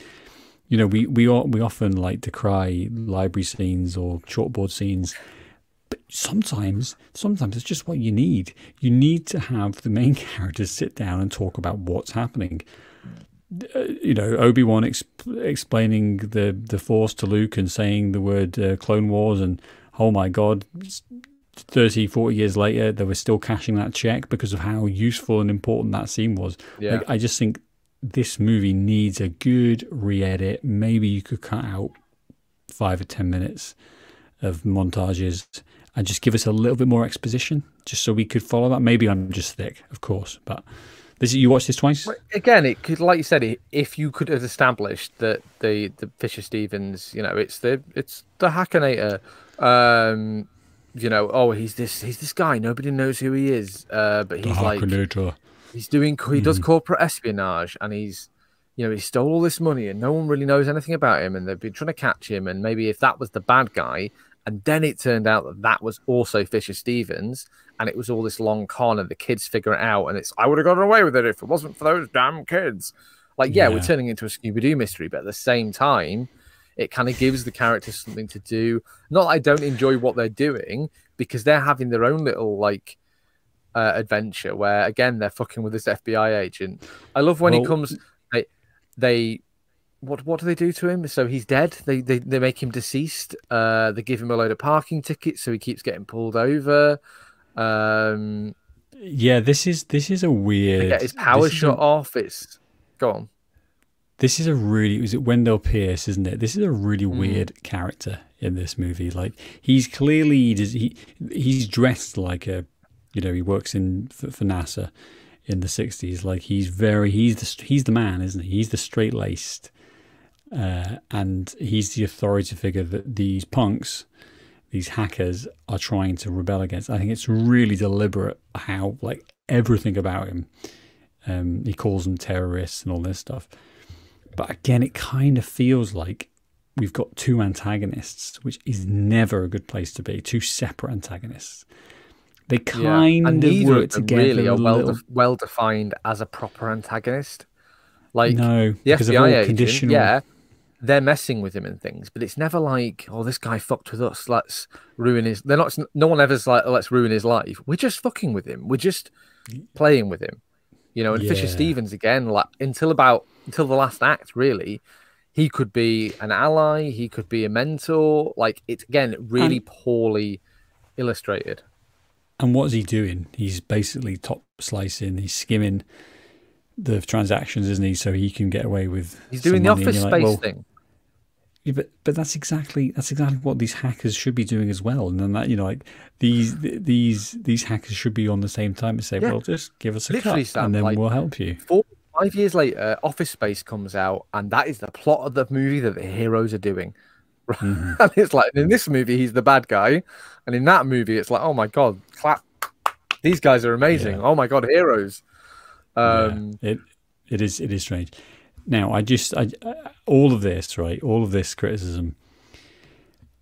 You know, we we we often like to cry library scenes or chalkboard scenes, but sometimes sometimes it's just what you need. You need to have the main characters sit down and talk about what's happening. Uh, you know, Obi Wan exp- explaining the the Force to Luke and saying the word uh, Clone Wars, and oh my God, 30, 40 years later, they were still cashing that check because of how useful and important that scene was. Yeah. Like, I just think this movie needs a good re edit. Maybe you could cut out five or 10 minutes of montages and just give us a little bit more exposition just so we could follow that. Maybe I'm just thick, of course, but this you watched this twice? Again, it could, like you said, if you could have established that the the Fisher Stevens, you know, it's the it's the Hackinator, um, you know, oh, he's this he's this guy, nobody knows who he is, uh, but he's like he's doing he does corporate espionage and he's you know he stole all this money and no one really knows anything about him and they've been trying to catch him and maybe if that was the bad guy and then it turned out that that was also Fisher Stevens and it was all this long con and the kids figure it out and it's I would have gotten away with it if it wasn't for those damn kids. Like yeah, we're turning into a Scooby-Doo mystery but at the same time it kind of gives the characters something to do not that I don't enjoy what they're doing because they're having their own little like uh, adventure where again they're fucking with this FBI agent. I love when he comes. They, they, what what do they do to him? So he's dead. They they, they make him deceased. Uh, they give him a load of parking tickets, so he keeps getting pulled over. Um, Yeah, this is this is a weird. get his power is a- shut off. It's go on. This is a really is it Wendell Pierce, isn't it? This is a really Mm. weird character in this movie. Like he's clearly he he's dressed like a you know he works in for, for NASA in the sixties. Like he's very he's the he's the man, isn't he? He's the straight laced, uh, and he's the authority figure that these punks, these hackers, are trying to rebel against. I think it's really deliberate how like everything about him. Um, he calls them terrorists and all this stuff. But again, it kind of feels like we've got two antagonists, which is never a good place to be. Two separate antagonists. They kind and of work together. really are well little. well defined as a proper antagonist. Like no, the because they're all FBI agent, conditional. yeah, they're messing with him and things, but it's never like, oh, this guy fucked with us. Let's ruin his. They're not. No one ever's like, oh, let's ruin his life. We're just fucking with him. We're just playing with him. You know, and yeah. Fisher Stevens again, like until about until the last act, really, he could be an ally. He could be a mentor. Like it's again really and, poorly illustrated. And what's he doing? He's basically top slicing. He's skimming the transactions, isn't he? So he can get away with. He's doing the office space like, well, thing. Yeah, but but that's exactly that's exactly what these hackers should be doing as well. And then that you know like these these these hackers should be on the same time and say, yeah. well, just give us a Literally, cut, Sam, and then like, we'll help you. Four five years later, Office Space comes out, and that is the plot of the movie that the heroes are doing. Mm-hmm. and it's like in this movie, he's the bad guy, and in that movie, it's like, oh my god, clap! These guys are amazing. Yeah. Oh my god, heroes. Um, it it is it is strange. Now, I just I, all of this right, all of this criticism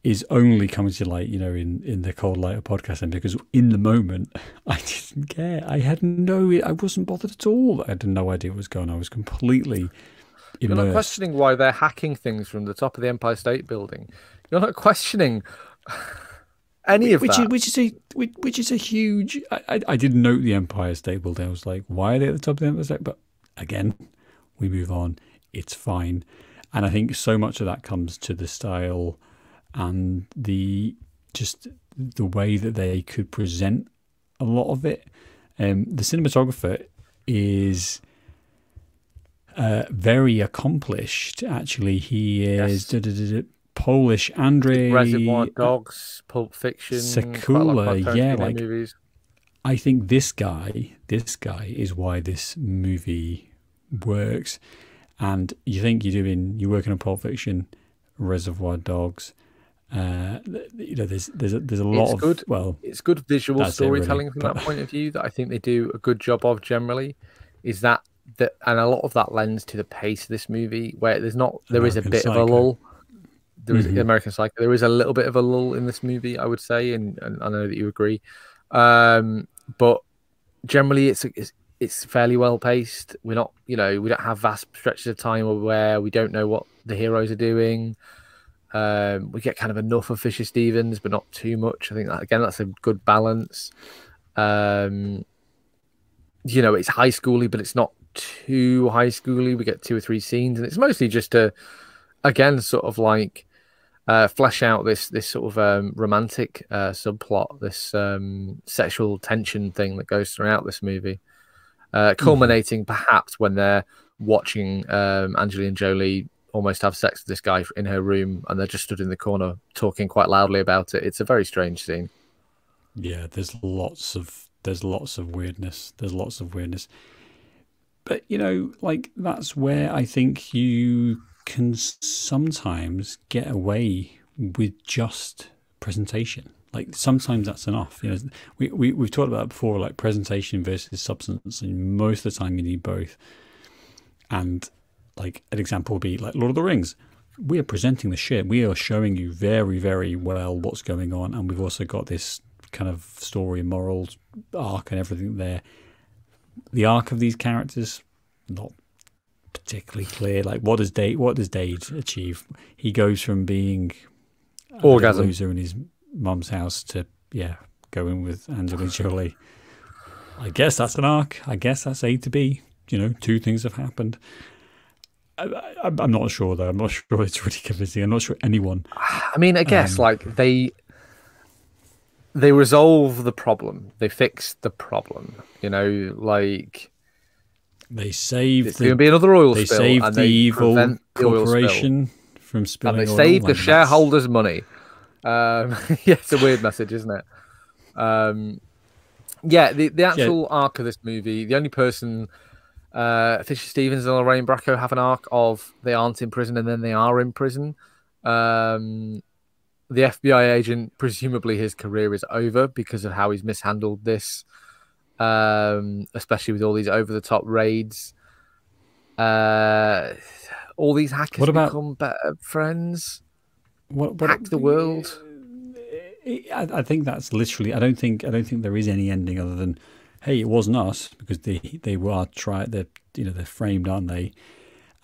is only coming to light, you know, in in the cold light of podcasting because in the moment I didn't care. I had no, I wasn't bothered at all. I had no idea what was going on. I was completely. Immersed. You're not questioning why they're hacking things from the top of the Empire State Building. You're not questioning any of which that. Is, which is a which, which is a huge. I, I, I didn't note the Empire State Building. I was like, why are they at the top of the Empire State? But again, we move on. It's fine. And I think so much of that comes to the style and the just the way that they could present a lot of it. Um, the cinematographer is uh, very accomplished. Actually, he is yes. Polish. Andre Reservoir Dogs, Pulp Fiction, Sekula. Yeah, like movies. I think this guy, this guy is why this movie works. And you think you're doing, you're working on Pulp Fiction, Reservoir Dogs. Uh, you know, there's there's a, there's a lot it's of good. well, it's good visual storytelling really, from but... that point of view that I think they do a good job of generally. Is that that and a lot of that lends to the pace of this movie, where there's not there American is a bit Psycho. of a lull. There is mm-hmm. American Psycho. There is a little bit of a lull in this movie, I would say, and, and I know that you agree. Um, but generally, it's, it's it's fairly well paced. We're not, you know, we don't have vast stretches of time where we don't know what the heroes are doing. Um, we get kind of enough of Fisher Stevens, but not too much. I think that again, that's a good balance. Um, you know, it's high schooly, but it's not too high schooly. We get two or three scenes, and it's mostly just to, again, sort of like uh, flesh out this this sort of um, romantic uh, subplot, this um, sexual tension thing that goes throughout this movie uh, hmm. culminating perhaps when they're watching um, Angelina Jolie almost have sex with this guy in her room and they're just stood in the corner talking quite loudly about it. It's a very strange scene. Yeah, there's lots of there's lots of weirdness. There's lots of weirdness. But you know, like that's where I think you can sometimes get away with just presentation. Like sometimes that's enough. You know, we, we we've talked about that before, like presentation versus substance, and most of the time you need both. And like an example would be like Lord of the Rings. We are presenting the shit. We are showing you very, very well what's going on, and we've also got this kind of story, morals, arc, and everything there. The arc of these characters, not particularly clear. Like, what does Dave? What does Dave achieve? He goes from being orgasm loser in his mum's house to yeah go in with Angelina Jolie. I guess that's an arc. I guess that's A to B. You know, two things have happened. I, am not sure though. I'm not sure it's really convincing. I'm not sure anyone. I mean, I guess um, like they they resolve the problem. They fix the problem. You know, like they save. It's the, going to be another oil they spill. Save the evil corporation from spilling. And they save the shareholders' money. Um, yeah, it's a weird message, isn't it? Um, yeah, the, the actual yeah. arc of this movie, the only person, uh, Fisher Stevens and Lorraine Bracco have an arc of they aren't in prison and then they are in prison. Um, the FBI agent, presumably his career is over because of how he's mishandled this, um, especially with all these over the top raids. Uh, all these hackers what about, become better friends what, what hack the world. I, I think that's literally. I don't think. I don't think there is any ending other than, hey, it wasn't us because they they were tried. They're you know they're framed, aren't they?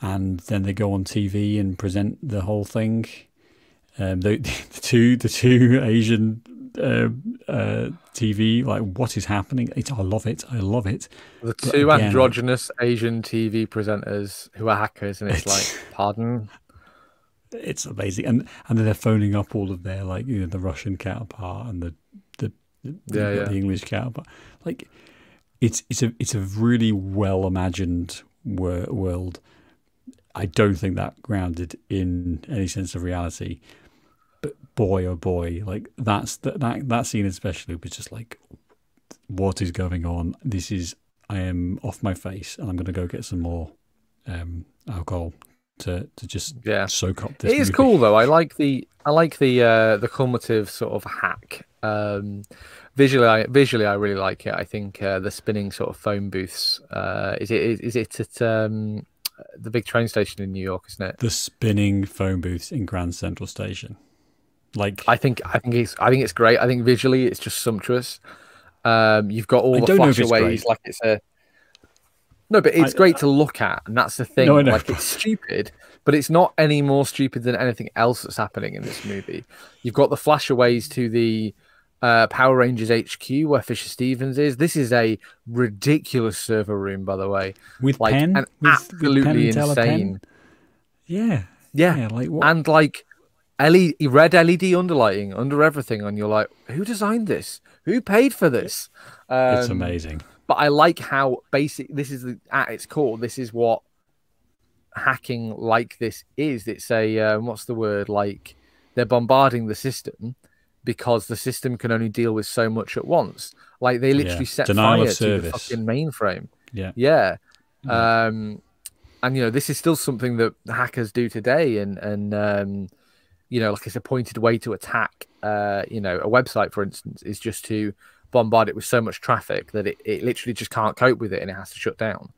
and then they go on TV and present the whole thing. Um, the, the two the two Asian uh, uh, TV, like what is happening? It's, I love it. I love it. The two again, androgynous Asian TV presenters who are hackers, and it's, it's like, pardon. It's amazing, and and then they're phoning up all of their like you know the Russian counterpart and the the the, yeah, yeah. the English counterpart. Like it's it's a it's a really well imagined wor- world. I don't think that grounded in any sense of reality. But boy, oh boy, like that's that that, that scene especially was just like, what is going on? This is I am off my face, and I'm going to go get some more um, alcohol to to just yeah soak up this. It is movie. cool though. I like the I like the uh, the cumulative sort of hack. Um, visually, I, visually, I really like it. I think uh, the spinning sort of phone booths. Uh, is it is, is it at um, the big train station in New York, isn't it? The spinning phone booths in Grand Central Station. Like I think I think it's I think it's great. I think visually it's just sumptuous. Um, you've got all I the flashaways like it's a no, but it's I, great to look at, and that's the thing. No, like it's stupid, but it's not any more stupid than anything else that's happening in this movie. You've got the flashaways to the uh, Power Rangers HQ where Fisher Stevens is. This is a ridiculous server room, by the way, with like pen, with, absolutely with pen insane. Yeah. yeah, yeah, like what? and like LED, red LED underlighting under everything, and you're like, who designed this? Who paid for this? Um, it's amazing. But I like how basic this is the, at its core. This is what hacking like this is. It's a um, what's the word? Like they're bombarding the system because the system can only deal with so much at once. Like they literally yeah. set Denial fire to the fucking mainframe. Yeah, yeah. yeah. Um, and you know this is still something that hackers do today, and and um, you know, like it's a pointed way to attack, uh, you know, a website, for instance, is just to bombard it with so much traffic that it, it literally just can't cope with it and it has to shut down.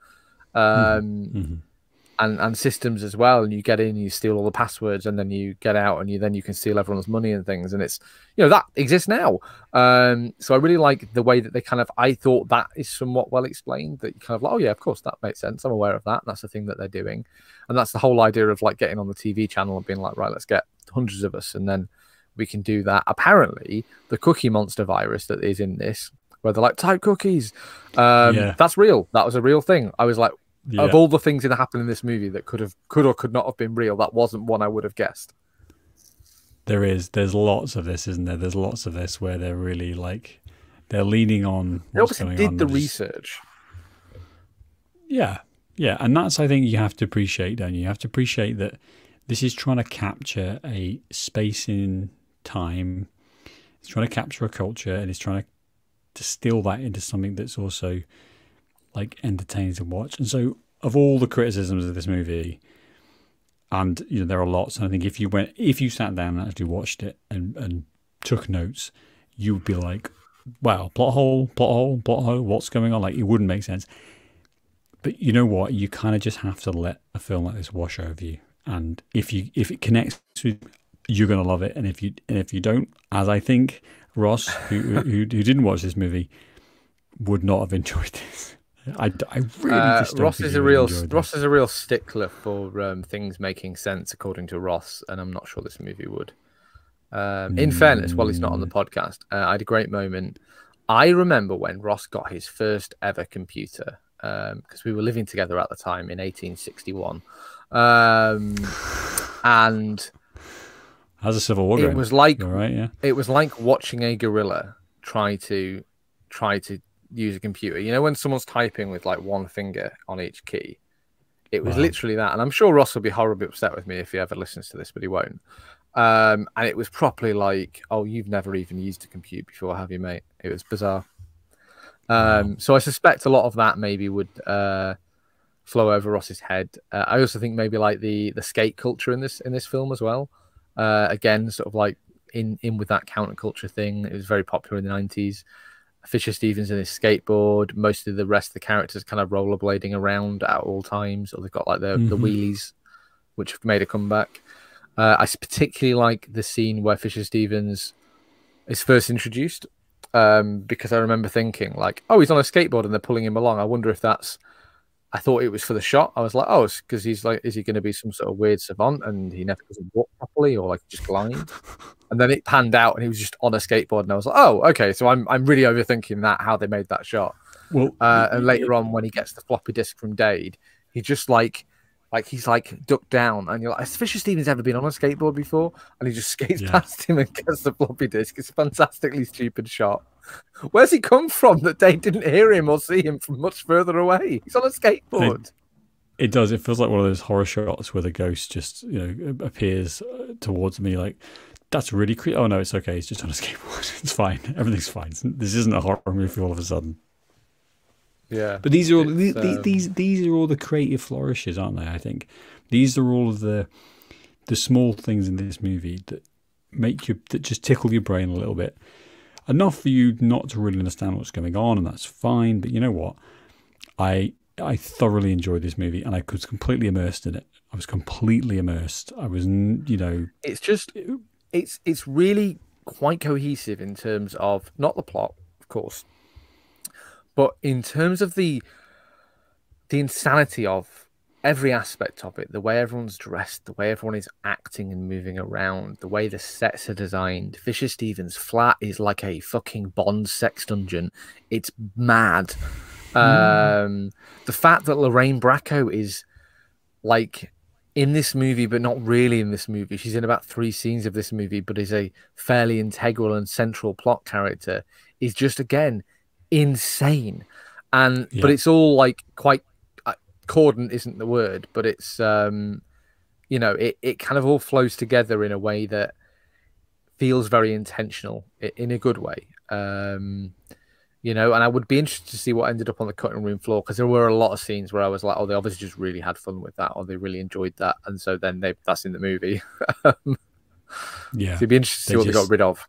Mm-hmm. Um, mm-hmm. And, and systems as well, and you get in, you steal all the passwords, and then you get out, and you then you can steal everyone's money and things, and it's you know that exists now. Um, so I really like the way that they kind of. I thought that is somewhat well explained. That you kind of like, oh yeah, of course that makes sense. I'm aware of that. That's the thing that they're doing, and that's the whole idea of like getting on the TV channel and being like, right, let's get hundreds of us, and then we can do that. Apparently, the Cookie Monster virus that is in this, where they're like type cookies, um, yeah. that's real. That was a real thing. I was like, yeah. of all the things that happened in this movie that could have, could or could not have been real, that wasn't one I would have guessed. There is. There's lots of this, isn't there? There's lots of this where they're really like they're leaning on. They obviously did the research. Yeah, yeah, and that's I think you have to appreciate, don't you? You have to appreciate that this is trying to capture a space in time. It's trying to capture a culture and it's trying to distill that into something that's also like entertaining to watch. And so, of all the criticisms of this movie, and you know there are lots. And I think if you went, if you sat down and actually watched it and and took notes, you would be like, "Wow, plot hole, plot hole, plot hole. What's going on?" Like it wouldn't make sense. But you know what? You kind of just have to let a film like this wash over you and if you if it connects with you're gonna love it and if you and if you don't as i think ross who, who, who didn't watch this movie would not have enjoyed this I, I really uh, just Ross is a real Ross is a real stickler for um, things making sense according to Ross, and I'm not sure this movie would. Um, in mm. fairness, while he's not on the podcast, uh, I had a great moment. I remember when Ross got his first ever computer because um, we were living together at the time in 1861, um, and as a civil war, it was like right, yeah. It was like watching a gorilla try to try to use a computer. You know, when someone's typing with like one finger on each key, it was wow. literally that. And I'm sure Ross will be horribly upset with me if he ever listens to this, but he won't. Um, and it was properly like, oh, you've never even used a computer before, have you, mate? It was bizarre. Um, wow. So I suspect a lot of that maybe would uh, flow over Ross's head. Uh, I also think maybe like the the skate culture in this in this film as well. Uh, again, sort of like in in with that counterculture thing. It was very popular in the nineties. Fisher Stevens in his skateboard. Most of the rest of the characters kind of rollerblading around at all times, or they've got like the mm-hmm. the wheelies, which have made a comeback. Uh, I particularly like the scene where Fisher Stevens is first introduced um, because I remember thinking like, oh, he's on a skateboard and they're pulling him along. I wonder if that's I thought it was for the shot. I was like, oh, because he's like, is he going to be some sort of weird savant and he never doesn't walk properly or like just glide? and then it panned out and he was just on a skateboard, and I was like, oh, okay. So I'm I'm really overthinking that how they made that shot. Well, Uh, and later on, when he gets the floppy disk from Dade, he just like, like he's like ducked down, and you're like, has Fisher Stevens ever been on a skateboard before? And he just skates Yeah. past him and gets the floppy disk. It's a fantastically stupid shot. Where's he come from that Dade didn't hear him or see him from much further away? He's on a skateboard. It does. It feels like one of those horror shots where the ghost just, you know, appears uh, towards me. Like, that's really creepy. Oh no, it's okay. He's just on a skateboard. It's fine. Everything's fine. This isn't a horror movie all of a sudden. Yeah, But these are all It's, these, these um, these these are all the creative flourishes, aren't they? I think these are all of the the small things in this movie that make you that just tickle your brain a little bit, enough for you not to really understand what's going on, and that's fine. But you know what? I I thoroughly enjoyed this movie, and I was completely immersed in it. I was completely immersed. I was, you know, it's just it's it's really quite cohesive in terms of not the plot, of course, but in terms of the the insanity of every aspect of it, the way everyone's dressed, the way everyone is acting and moving around, the way the sets are designed. Fisher Stevens' flat is like a fucking Bond sex dungeon. It's mad. Um, the fact that Lorraine Bracco is like in this movie, but not really in this movie. She's in about three scenes of this movie, but is a fairly integral and central plot character. Is just again insane, and but it's all like quite cordon isn't the word, but it's um, you know, it it kind of all flows together in a way that feels very intentional in a good way. Um, you know, and I would be interested to see what ended up on the cutting room floor because there were a lot of scenes where I was like, oh, they obviously just really had fun with that, or they really enjoyed that, and so then they that's in the movie. so yeah. it'd be interesting to see They what they got rid of.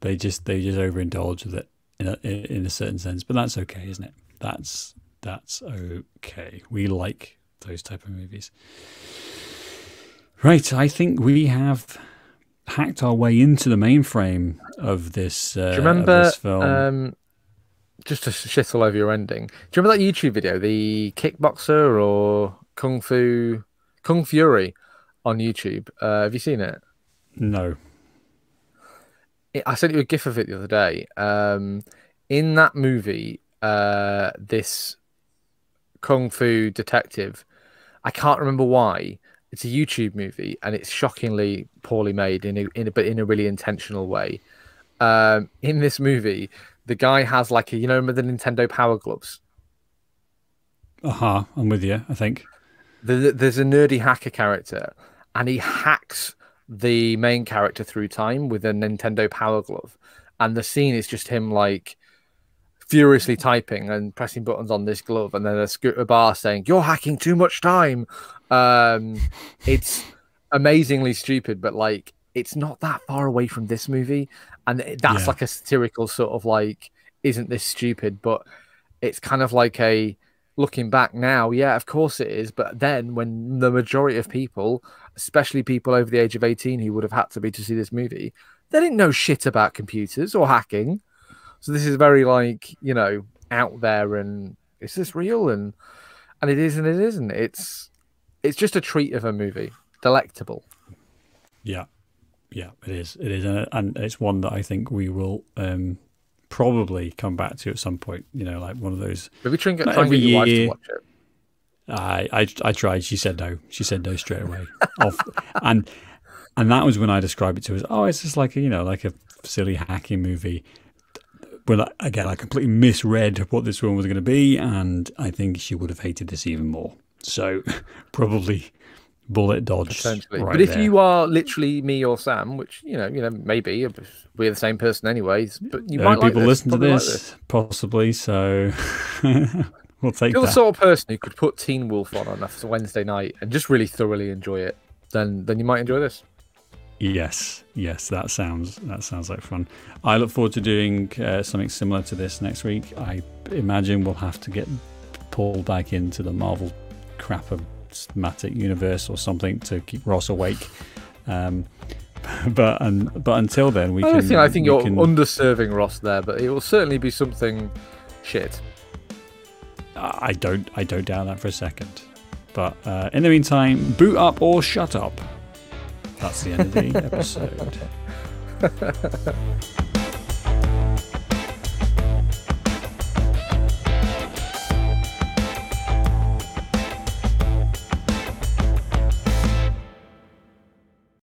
they just they just overindulge with it in a, in a certain sense but that's okay isn't it that's that's okay we like those type of movies right i think we have hacked our way into the mainframe of this uh, Do you remember? this film Um, just to shit all over your ending. Do you remember that YouTube video, the kickboxer or kung fu, kung fury, on YouTube? Uh, have you seen it? no it- I sent you a gif of it the other day. Um, in that movie, uh, this kung fu detective, I can't remember why. It's a YouTube movie, and it's shockingly poorly made in a, in a but in a really intentional way. Um, in this movie, the guy has like a you know the Nintendo Power Gloves. uh-huh i'm with you i think the, there's a nerdy hacker character, and he hacks the main character through time with a Nintendo Power Glove, and the scene is just him like furiously typing and pressing buttons on this glove, and then a scooter bar saying, "You're hacking too much time." Um, it's amazingly stupid, but like it's not that far away from this movie, and that's Yeah. like a satirical sort of like, "Isn't this stupid?" But it's kind of like a looking back now, yeah, of course it is. But then when the majority of people, especially people over the age of 18 who would have had to be to see this movie, they didn't know shit about computers or hacking. So this is very like, you know, out there and is this real? And and it is and it isn't. It's it's just a treat of a movie. Delectable. Yeah, yeah, it is. It is, and, and it's one that I think we will um, probably come back to at some point. You know, like one of those. Maybe try and get, try and get your wife to watch it. I, I I tried. She said no. She said no straight away. Off, and and that was when I described it to her as, oh, it's just like a, you know, like a silly hacking movie. Well, I- again, I completely misread what this film was going to be, and I think she would have hated this even more. So probably bullet dodge. Right but if there. you are literally me or Sam, which you know, you know, maybe we're the same person anyways, but you Uh, might like people this, listen to probably like this, possibly. So we'll take If you're the sort of person who could put Teen Wolf on on a Wednesday night and just really thoroughly enjoy it, then then you might enjoy this. Yes, yes, that sounds that sounds like fun. I look forward to doing uh, something similar to this next week. I imagine we'll have to get pulled back into the Marvel crap-o-matic universe or something to keep Ross awake. Um, but and but until then, we I can. think I think you're can- underserving Ross there, but it will certainly be something shit. I don't I don't doubt that for a second. But uh, in the meantime, boot up or shut up. That's the end of the episode.